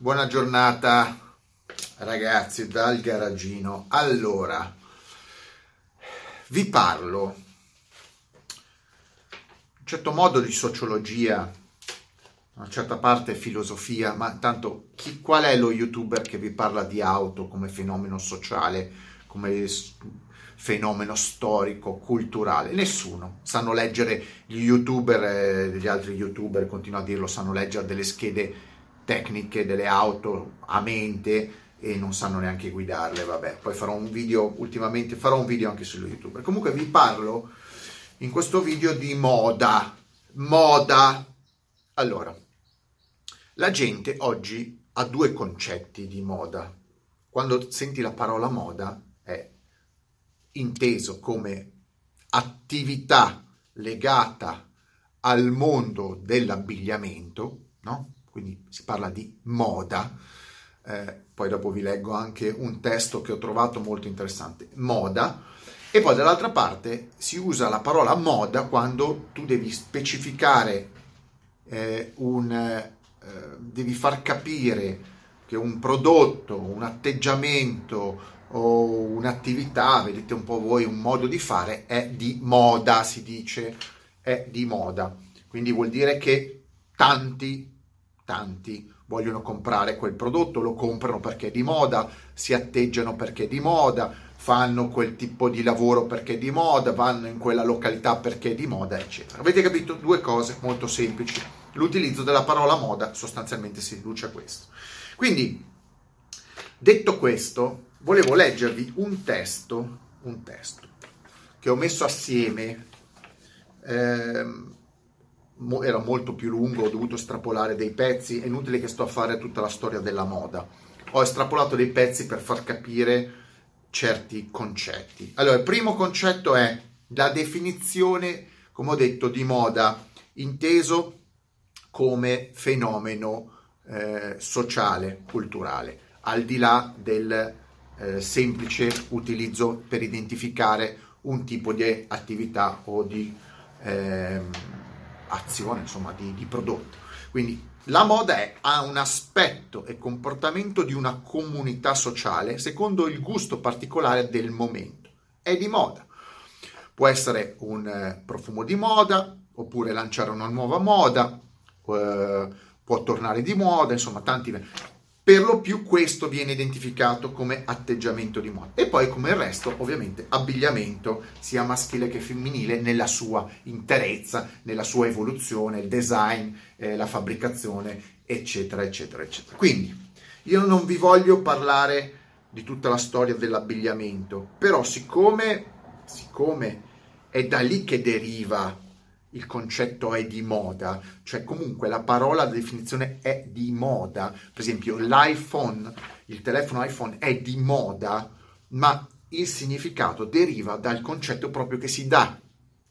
buona giornata ragazzi dal garagino. Allora, vi parlo in un certo modo di sociologia, una certa parte filosofia, ma tanto chi, qual è lo youtuber che vi parla di auto come fenomeno sociale, come fenomeno storico, culturale? Nessuno. Sanno leggere gli youtuber, eh, gli altri youtuber, continuo a dirlo, sanno leggere delle schede tecniche delle auto a mente e non sanno neanche guidarle, vabbè, poi farò un video, ultimamente farò un video anche su YouTube. Comunque vi parlo in questo video di moda, moda. Allora, la gente oggi ha due concetti di moda. Quando senti la parola moda è inteso come attività legata al mondo dell'abbigliamento, no? Quindi si parla di moda, eh, poi dopo vi leggo anche un testo che ho trovato molto interessante, moda, e poi dall'altra parte si usa la parola moda quando tu devi specificare eh, un, eh, devi far capire che un prodotto, un atteggiamento o un'attività, vedete un po' voi, un modo di fare, è di moda, si dice, è di moda. Quindi vuol dire che tanti tanti vogliono comprare quel prodotto, lo comprano perché è di moda, si atteggiano perché è di moda, fanno quel tipo di lavoro perché è di moda, vanno in quella località perché è di moda, eccetera. Avete capito? Due cose molto semplici. L'utilizzo della parola moda sostanzialmente si riduce a questo. Quindi, detto questo, volevo leggervi un testo, un testo che ho messo assieme. Ehm, era molto più lungo, ho dovuto estrapolare dei pezzi, è inutile che sto a fare tutta la storia della moda. Ho estrapolato dei pezzi per far capire certi concetti. Allora, il primo concetto è la definizione, come ho detto, di moda, inteso come fenomeno eh, sociale, culturale, al di là del eh, semplice utilizzo per identificare un tipo di attività o di... Eh, azione insomma, di, di prodotto. Quindi la moda è, ha un aspetto e comportamento di una comunità sociale secondo il gusto particolare del momento. È di moda. Può essere un eh, profumo di moda, oppure lanciare una nuova moda, eh, può tornare di moda, insomma, tanti per lo più questo viene identificato come atteggiamento di moda e poi come il resto ovviamente abbigliamento sia maschile che femminile nella sua interezza, nella sua evoluzione, il design, eh, la fabbricazione eccetera eccetera eccetera. Quindi io non vi voglio parlare di tutta la storia dell'abbigliamento, però siccome, siccome è da lì che deriva il concetto è di moda, cioè comunque la parola, la definizione è di moda. Per esempio l'iPhone, il telefono iPhone è di moda, ma il significato deriva dal concetto proprio che si dà,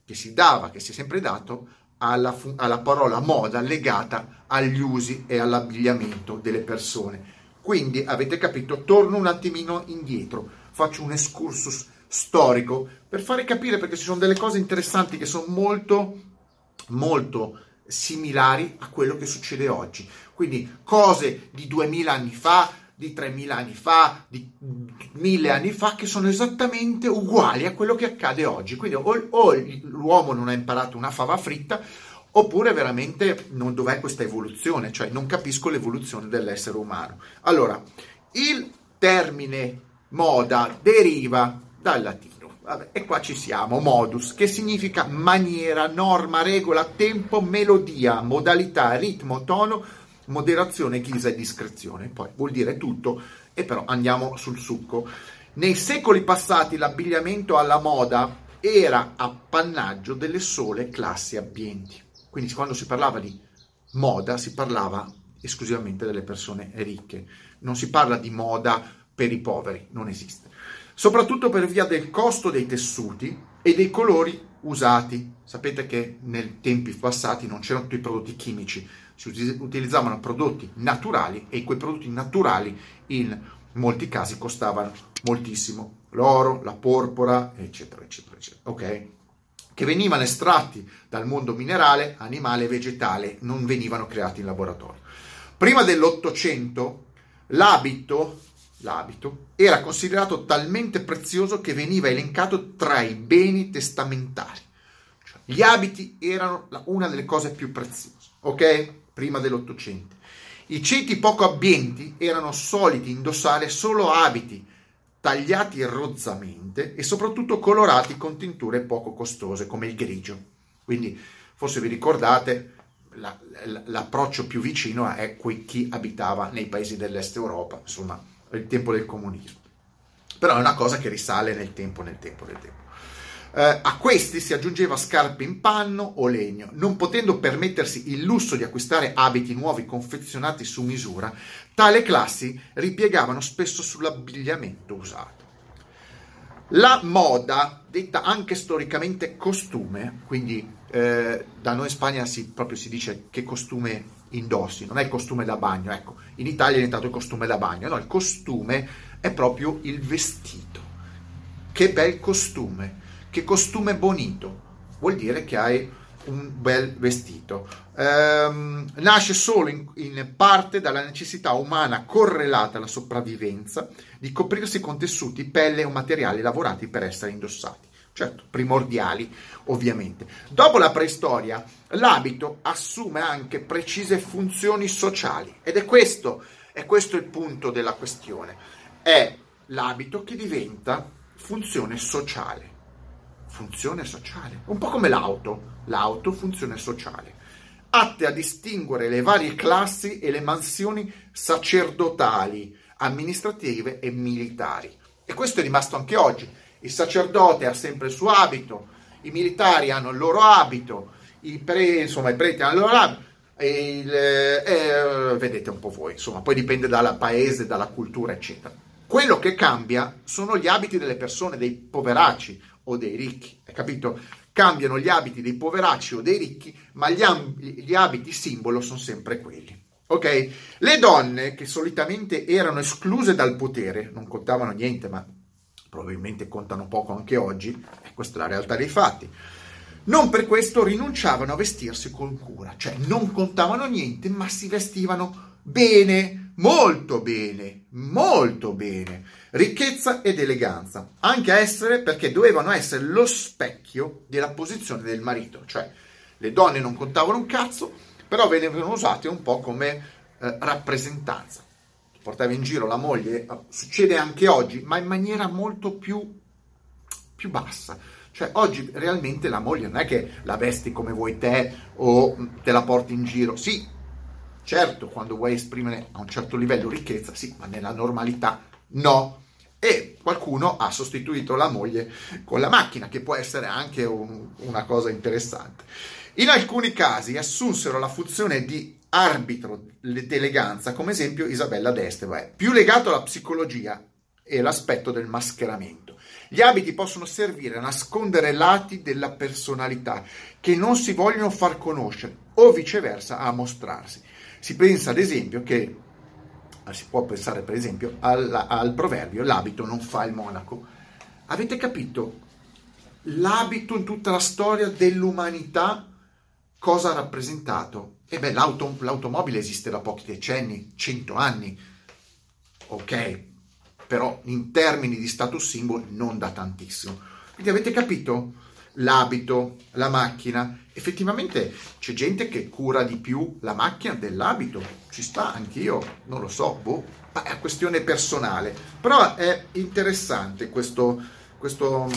che si dava, che si è sempre dato alla, alla parola moda legata agli usi e all'abbigliamento delle persone. Quindi avete capito, torno un attimino indietro, faccio un excursus storico per fare capire perché ci sono delle cose interessanti che sono molto molto similari a quello che succede oggi. Quindi cose di 2000 anni fa, di 3000 anni fa, di 1000 anni fa, che sono esattamente uguali a quello che accade oggi. Quindi o, o l'uomo non ha imparato una fava fritta, oppure veramente non dov'è questa evoluzione, cioè non capisco l'evoluzione dell'essere umano. Allora, il termine moda deriva dal latino Vabbè, e qua ci siamo, modus, che significa maniera, norma, regola, tempo, melodia, modalità, ritmo, tono, moderazione, ghisa e discrezione. Poi vuol dire tutto, e però andiamo sul succo. Nei secoli passati l'abbigliamento alla moda era appannaggio delle sole classi abbienti. Quindi quando si parlava di moda si parlava esclusivamente delle persone ricche. Non si parla di moda per i poveri, non esiste soprattutto per via del costo dei tessuti e dei colori usati. Sapete che nei tempi passati non c'erano tutti i prodotti chimici, si utilizzavano prodotti naturali e quei prodotti naturali in molti casi costavano moltissimo. L'oro, la porpora, eccetera, eccetera, eccetera. Ok? Che venivano estratti dal mondo minerale, animale e vegetale, non venivano creati in laboratorio. Prima dell'Ottocento l'abito, l'abito era considerato talmente prezioso che veniva elencato tra i beni testamentari. Cioè, gli abiti erano una delle cose più preziose, ok? Prima dell'Ottocento. I ceti poco abbienti erano soliti indossare solo abiti tagliati rozzamente e soprattutto colorati con tinture poco costose come il grigio. Quindi forse vi ricordate la, l'approccio più vicino è chi abitava nei paesi dell'est Europa, insomma, il tempo del comunismo. Però è una cosa che risale nel tempo, nel tempo, nel tempo. Eh, a questi si aggiungeva scarpe in panno o legno. Non potendo permettersi il lusso di acquistare abiti nuovi confezionati su misura, tale classi ripiegavano spesso sull'abbigliamento usato. La moda, detta anche storicamente costume, quindi eh, da noi in Spagna si, proprio si dice che costume indossi, non è il costume da bagno, ecco, in Italia è diventato il costume da bagno, no, il costume è proprio il vestito. Che bel costume, che costume bonito, vuol dire che hai un bel vestito. Ehm, nasce solo in, in, parte dalla necessità umana correlata alla sopravvivenza di coprirsi con tessuti, pelle o materiali lavorati per essere indossati. Certo, primordiali ovviamente. Dopo la preistoria, l'abito assume anche precise funzioni sociali ed è questo, è questo il punto della questione. È l'abito che diventa funzione sociale funzione sociale, un po' come l'auto, l'auto funzione sociale, atte a distinguere le varie classi e le mansioni sacerdotali, amministrative e militari. E questo è rimasto anche oggi. Il sacerdote ha sempre il suo abito, i militari hanno il loro abito, i, pre, insomma, i preti hanno il loro abito. Il, eh, vedete un po' voi, insomma, poi dipende dal paese, dalla cultura, eccetera. Quello che cambia sono gli abiti delle persone, dei poveracci o dei ricchi, hai capito? Cambiano gli abiti dei poveracci o dei ricchi, ma gli, amb- gli abiti simbolo sono sempre quelli. Ok? Le donne che solitamente erano escluse dal potere, non contavano niente, ma probabilmente contano poco anche oggi, e questa è la realtà dei fatti. Non per questo rinunciavano a vestirsi con cura, cioè non contavano niente, ma si vestivano bene, molto bene, molto bene, ricchezza ed eleganza, anche a essere perché dovevano essere lo specchio della posizione del marito, cioè le donne non contavano un cazzo, però venivano usate un po' come eh, rappresentanza. Portava in giro la moglie, succede anche oggi, ma in maniera molto più, più bassa. Cioè, oggi realmente la moglie non è che la vesti come vuoi te o te la porti in giro. Sì, Certo, quando vuoi esprimere a un certo livello ricchezza, sì, ma nella normalità no. E qualcuno ha sostituito la moglie con la macchina, che può essere anche un, una cosa interessante. In alcuni casi assunsero la funzione di arbitro d'eleganza, come esempio Isabella d'Este, più legato alla psicologia e l'aspetto del mascheramento. Gli abiti possono servire a nascondere lati della personalità che non si vogliono far conoscere o viceversa a mostrarsi. Si pensa ad esempio che, si può pensare per esempio al, al proverbio l'abito non fa il monaco. Avete capito? L'abito in tutta la storia dell'umanità cosa ha rappresentato? E beh, l'auto, l'automobile esiste da pochi decenni, cento anni, ok, però in termini di status symbol non da tantissimo. Quindi avete capito? L'abito, la macchina. Effettivamente c'è gente che cura di più la macchina dell'abito, ci sta anch'io, non lo so, boh, ma è una questione personale. Però è interessante questo, questo,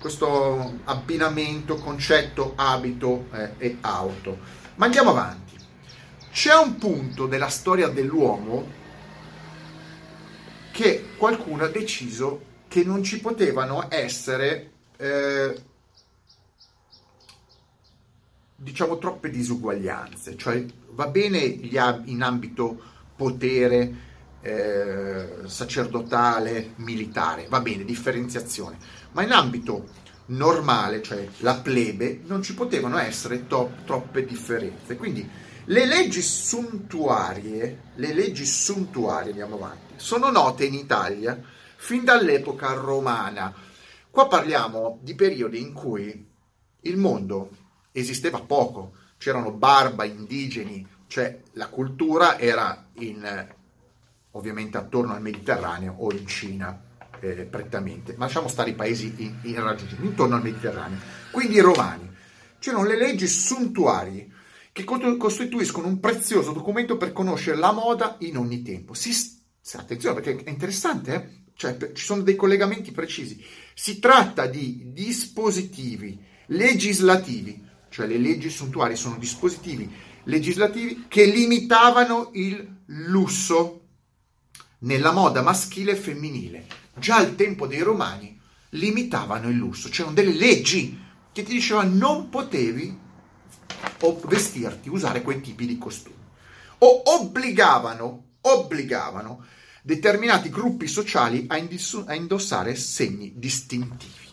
questo abbinamento, concetto abito eh, e auto. Ma andiamo avanti. C'è un punto della storia dell'uomo che qualcuno ha deciso che non ci potevano essere eh, diciamo troppe disuguaglianze, cioè va bene in ambito potere eh, sacerdotale, militare, va bene, differenziazione, ma in ambito normale, cioè la plebe, non ci potevano essere to- troppe differenze. Quindi le leggi suntuarie, le leggi suntuarie, andiamo avanti, sono note in Italia fin dall'epoca romana. Qua parliamo di periodi in cui il mondo esisteva poco, c'erano barba, indigeni, cioè la cultura era in, ovviamente attorno al Mediterraneo o in Cina eh, prettamente, ma lasciamo stare i paesi irraggiungibili, intorno al Mediterraneo. Quindi i romani. C'erano le leggi suntuarie che costituiscono un prezioso documento per conoscere la moda in ogni tempo. Si, attenzione perché è interessante, eh? cioè, ci sono dei collegamenti precisi. Si tratta di dispositivi legislativi, cioè le leggi suntuarie sono dispositivi legislativi che limitavano il lusso nella moda maschile e femminile. Già al tempo dei romani limitavano il lusso, c'erano delle leggi che ti dicevano non potevi vestirti, usare quei tipi di costumi. O obbligavano, obbligavano determinati gruppi sociali a, indossare segni distintivi.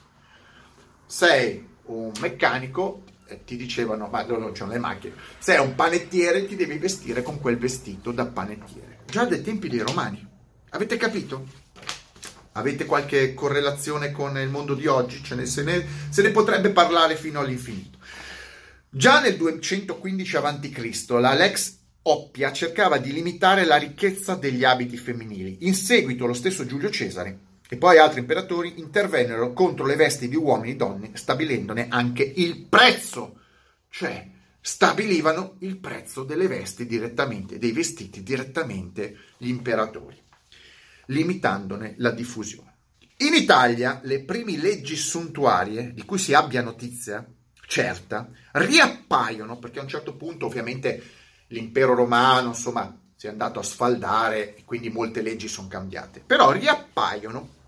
Sei un meccanico, ti dicevano, ma non c'erano le macchine, sei un panettiere, ti devi vestire con quel vestito da panettiere. Già dai tempi dei romani. Avete capito? Avete qualche correlazione con il mondo di oggi? Ne, se, ne, se, ne, potrebbe parlare fino all'infinito. Già nel 215 a.C. la Lex Oppia cercava di limitare la ricchezza degli abiti femminili. In seguito lo stesso Giulio Cesare e poi altri imperatori intervennero contro le vesti di uomini e donne, stabilendone anche il prezzo, cioè stabilivano il prezzo delle vesti direttamente, dei vestiti direttamente gli imperatori, limitandone la diffusione. In Italia le prime leggi suntuarie di cui si abbia notizia certa riappaiono perché a un certo punto ovviamente l'impero romano, insomma, si è andato a sfaldare e quindi molte leggi sono cambiate, però riappaiono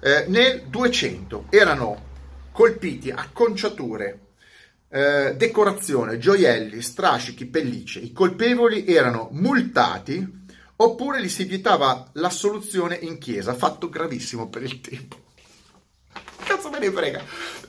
eh, nel 200, erano colpiti acconciature, eh, decorazione, gioielli, strascichi, pellicce, i colpevoli erano multati oppure gli si vietava l'assoluzione in chiesa, fatto gravissimo per il tempo. Cazzo me ne frega.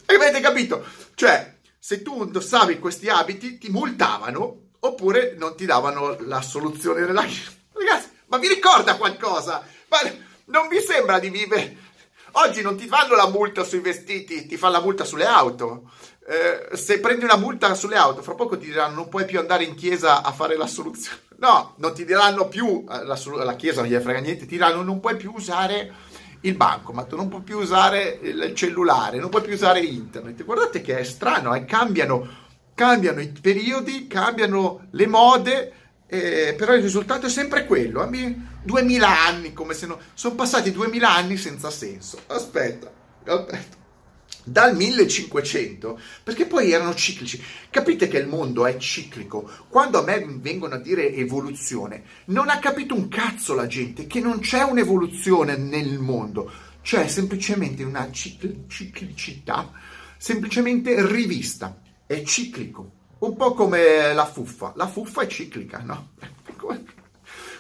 Avete capito? Cioè, se tu indossavi questi abiti ti multavano oppure non ti davano la soluzione della... Ragazzi, ma vi ricorda qualcosa? Ma non vi sembra di vivere... Oggi non ti fanno la multa sui vestiti, ti fanno la multa sulle auto. Eh, se prendi una multa sulle auto, fra poco ti diranno non puoi più andare in chiesa a fare la soluzione. No, non ti diranno più, eh, la, la chiesa non gli frega niente, ti diranno non puoi più usare il bancomat, non puoi più usare il cellulare, non puoi più usare internet. Guardate che è strano, eh? cambiano, cambiano i periodi, cambiano le mode, eh, però il risultato è sempre quello. 2000 anni, come se no... Sono passati 2000 anni senza senso. Aspetta, aspetta dal 1500, perché poi erano ciclici. Capite che il mondo è ciclico. Quando a me vengono a dire evoluzione, non ha capito un cazzo la gente che non c'è un'evoluzione nel mondo, c'è semplicemente una ciclicità, semplicemente rivista. È ciclico. Un po' come la fuffa. La fuffa è ciclica, no?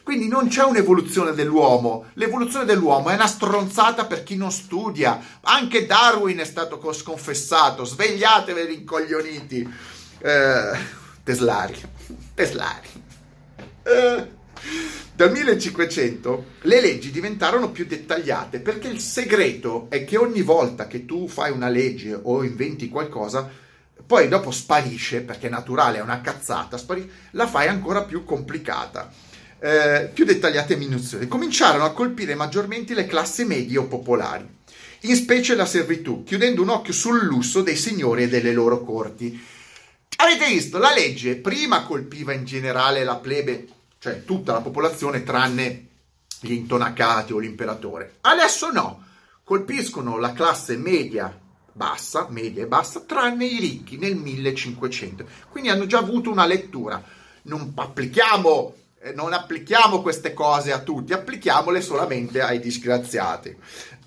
Quindi non c'è un'evoluzione dell'uomo, l'evoluzione dell'uomo è una stronzata per chi non studia. Anche Darwin è stato sconfessato, svegliatevi incoglioniti. Eh, teslari, teslari. Eh. Dal 1500 le leggi diventarono più dettagliate perché il segreto è che ogni volta che tu fai una legge o inventi qualcosa, poi dopo sparisce perché è naturale, è una cazzata, sparisce, la fai ancora più complicata eh, più dettagliate e minuziose, cominciarono a colpire maggiormente le classi medie o popolari, in specie la servitù, chiudendo un occhio sul lusso dei signori e delle loro corti. Avete visto, la legge prima colpiva in generale la plebe, cioè tutta la popolazione tranne gli intonacati o l'imperatore. Adesso no, colpiscono la classe media bassa, media e bassa, tranne i ricchi nel 1500. Quindi hanno già avuto una lettura. Non applichiamo eh, non applichiamo queste cose a tutti, applichiamole solamente ai disgraziati.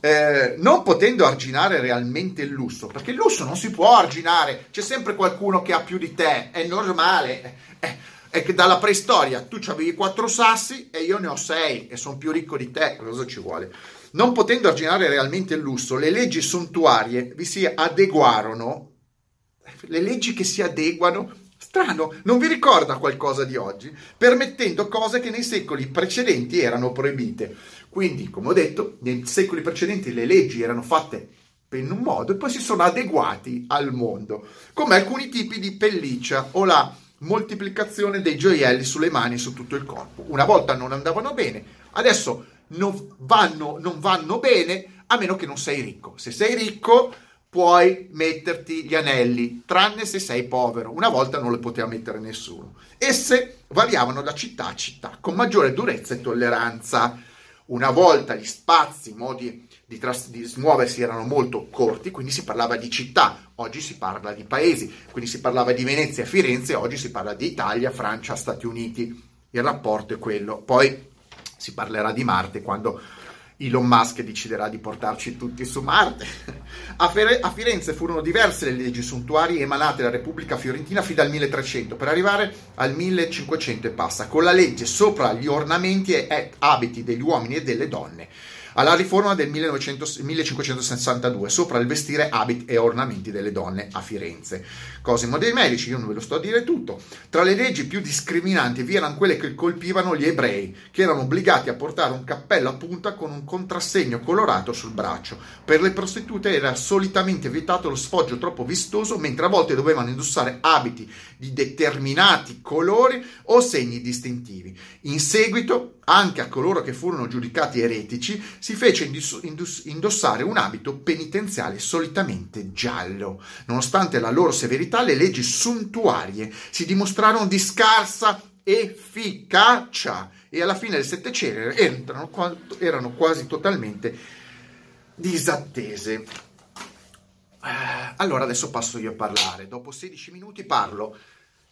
Eh, non potendo arginare realmente il lusso, perché il lusso non si può arginare, c'è sempre qualcuno che ha più di te, è normale. Eh, è che dalla preistoria tu avevi quattro sassi e io ne ho sei e sono più ricco di te, cosa ci vuole? Non potendo arginare realmente il lusso, le leggi suntuarie vi si adeguarono, le leggi che si adeguano Strano, non vi ricorda qualcosa di oggi? Permettendo cose che nei secoli precedenti erano proibite. Quindi, come ho detto, nei secoli precedenti le leggi erano fatte in un modo e poi si sono adeguati al mondo, come alcuni tipi di pelliccia o la moltiplicazione dei gioielli sulle mani e su tutto il corpo. Una volta non andavano bene, adesso non vanno, non vanno bene a meno che non sei ricco. Se sei ricco puoi metterti gli anelli, tranne se sei povero. Una volta non le poteva mettere nessuno. Esse variavano da città a città, con maggiore durezza e tolleranza. Una volta gli spazi, i modi di, tras- di muoversi erano molto corti, quindi si parlava di città, oggi si parla di paesi, quindi si parlava di Venezia Firenze, oggi si parla di Italia, Francia, Stati Uniti. Il rapporto è quello. Poi si parlerà di Marte quando Elon Musk deciderà di portarci tutti su Marte. A, Fere- a, Firenze furono diverse le leggi suntuarie emanate dalla Repubblica Fiorentina fino al 1300 per arrivare al 1500 e passa, con la legge sopra gli ornamenti e abiti degli uomini e delle donne alla riforma del 1900, 1562 sopra il vestire abiti e ornamenti delle donne a Firenze. Cosimo dei Medici, io non ve lo sto a dire tutto. Tra le leggi più discriminanti vi erano quelle che colpivano gli ebrei, che erano obbligati a portare un cappello a punta con un contrassegno colorato sul braccio. Per le prostitute era solitamente vietato lo sfoggio troppo vistoso, mentre a volte dovevano indossare abiti di determinati colori o segni distintivi. In seguito, anche a coloro che furono giudicati eretici, si fece indossare un abito penitenziale solitamente giallo. Nonostante la loro severità, le leggi suntuarie si dimostrarono di scarsa efficacia e alla fine del Settecento erano, erano quasi totalmente disattese. Eh, allora adesso passo io a parlare. Dopo 16 minuti parlo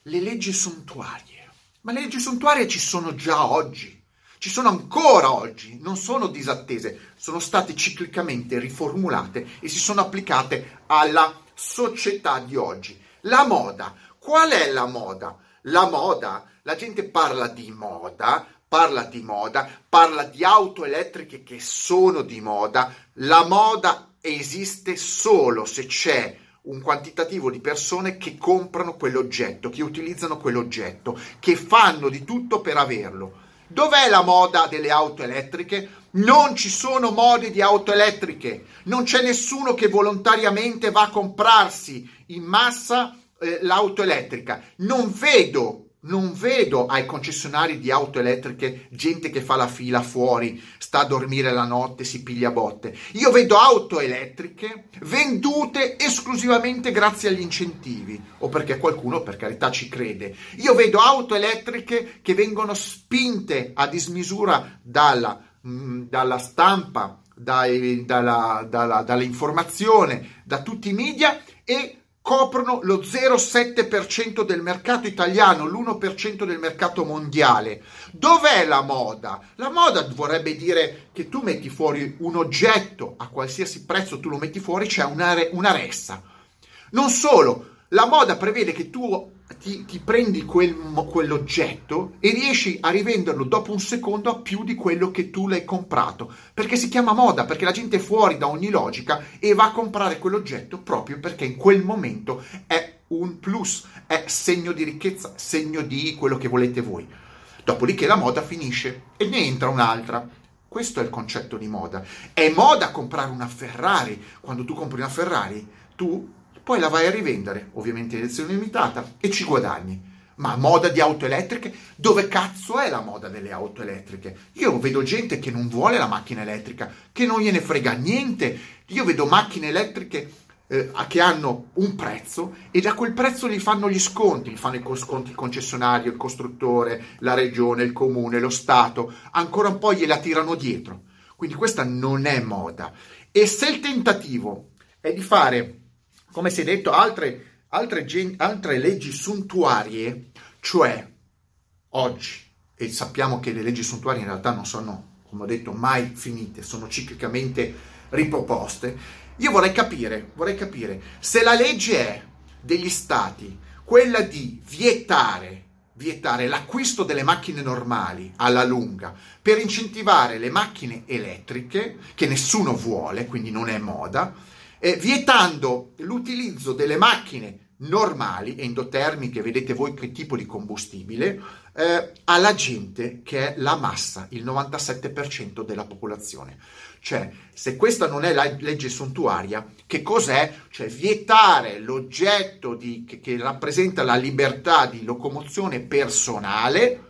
le leggi suntuarie. Ma le leggi suntuarie ci sono già oggi ci sono ancora oggi, non sono disattese, sono state ciclicamente riformulate e si sono applicate alla società di oggi. La moda, qual è la moda? La moda, la gente parla di moda, parla di moda, parla di auto elettriche che sono di moda. La moda esiste solo se c'è un quantitativo di persone che comprano quell'oggetto, che utilizzano quell'oggetto, che fanno di tutto per averlo. Dov'è la moda delle auto elettriche? Non ci sono mode di auto elettriche, non c'è nessuno che volontariamente va a comprarsi in massa eh, l'auto elettrica. Non vedo non vedo ai concessionari di auto elettriche gente che fa la fila fuori, sta a dormire la notte, si piglia botte. Io vedo auto elettriche vendute esclusivamente grazie agli incentivi o perché qualcuno per carità ci crede. Io vedo auto elettriche che vengono spinte a dismisura dalla, mm, dalla stampa, dai, dalla, dalla, dall'informazione, da tutti i media e coprono lo 0,7% del mercato italiano, l'1% del mercato mondiale. Dov'è la moda? La moda vorrebbe dire che tu metti fuori un oggetto a qualsiasi prezzo, tu lo metti fuori, c'è una, una ressa. Non solo, la moda prevede che tu ti, ti prendi quel, quell'oggetto e riesci a rivenderlo dopo un secondo a più di quello che tu l'hai comprato. Perché si chiama moda, perché la gente è fuori da ogni logica e va a comprare quell'oggetto proprio perché in quel momento è un plus, è segno di ricchezza, segno di quello che volete voi. Dopodiché la moda finisce e ne entra un'altra. Questo è il concetto di moda. È moda comprare una Ferrari. Quando tu compri una Ferrari, tu poi la vai a rivendere, ovviamente in edizione limitata, e ci guadagni. Ma moda di auto elettriche? Dove cazzo è la moda delle auto elettriche? Io vedo gente che non vuole la macchina elettrica, che non gliene frega niente. Io vedo macchine elettriche eh, che hanno un prezzo e da quel prezzo gli fanno gli sconti, gli fanno i sconti il concessionario, il costruttore, la regione, il comune, lo Stato, ancora un po' gliela tirano dietro. Quindi questa non è moda. E se il tentativo è di fare come si è detto, altre, altre, altre leggi suntuarie, cioè oggi, e sappiamo che le leggi suntuarie in realtà non sono, come ho detto, mai finite, sono ciclicamente riproposte, io vorrei capire, vorrei capire se la legge è degli stati quella di vietare, vietare l'acquisto delle macchine normali alla lunga per incentivare le macchine elettriche, che nessuno vuole, quindi non è moda, eh, vietando l'utilizzo delle macchine normali, endotermiche, vedete voi che tipo di combustibile, eh, alla gente che è la massa, il 97% della popolazione. Cioè, se questa non è la legge suntuaria, che cos'è? Cioè, vietare l'oggetto di, che, che rappresenta la libertà di locomozione personale,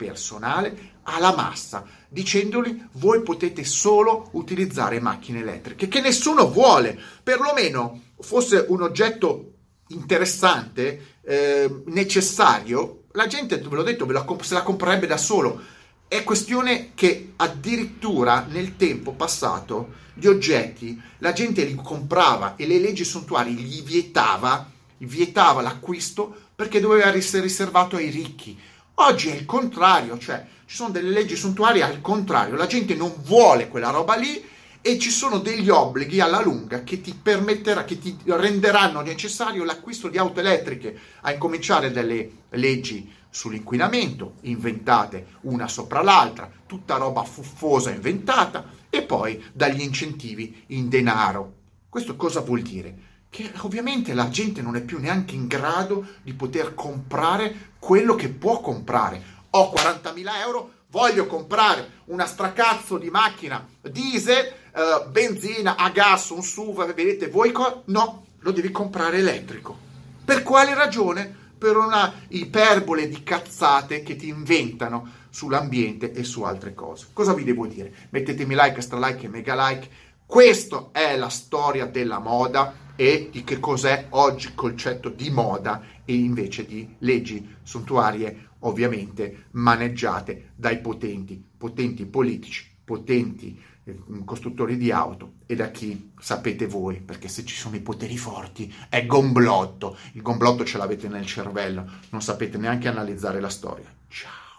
personale alla massa, dicendogli voi potete solo utilizzare macchine elettriche, che nessuno vuole, perlomeno fosse un oggetto interessante, eh, necessario, la gente, ve l'ho detto, ve la, se la comprerebbe da solo. È questione che addirittura nel tempo passato gli oggetti la gente li comprava e le leggi suntuari gli vietava, vietava l'acquisto perché doveva essere riservato ai ricchi. Oggi è il contrario, cioè ci sono delle leggi suntuarie al contrario, la gente non vuole quella roba lì e ci sono degli obblighi alla lunga che ti permetterà, che ti renderanno necessario l'acquisto di auto elettriche, a incominciare dalle leggi sull'inquinamento, inventate una sopra l'altra, tutta roba fuffosa inventata, e poi dagli incentivi in denaro. Questo cosa vuol dire? Che ovviamente la gente non è più neanche in grado di poter comprare quello che può comprare. Ho 40.000 euro, voglio comprare una stracazzo di macchina diesel uh, benzina, a gas, un SUV, vedete voi co- No, lo devi comprare elettrico. Per quale ragione? Per una iperbole di cazzate che ti inventano sull'ambiente e su altre cose. Cosa vi devo dire? Mettetemi like, stra like e mega like. Questa è la storia della moda e di che cos'è oggi il concetto di moda e invece di leggi suntuarie ovviamente maneggiate dai potenti, potenti politici, potenti eh, costruttori di auto e da chi sapete voi, perché se ci sono i poteri forti è gomblotto, il gomblotto ce l'avete nel cervello, non sapete neanche analizzare la storia. Ciao.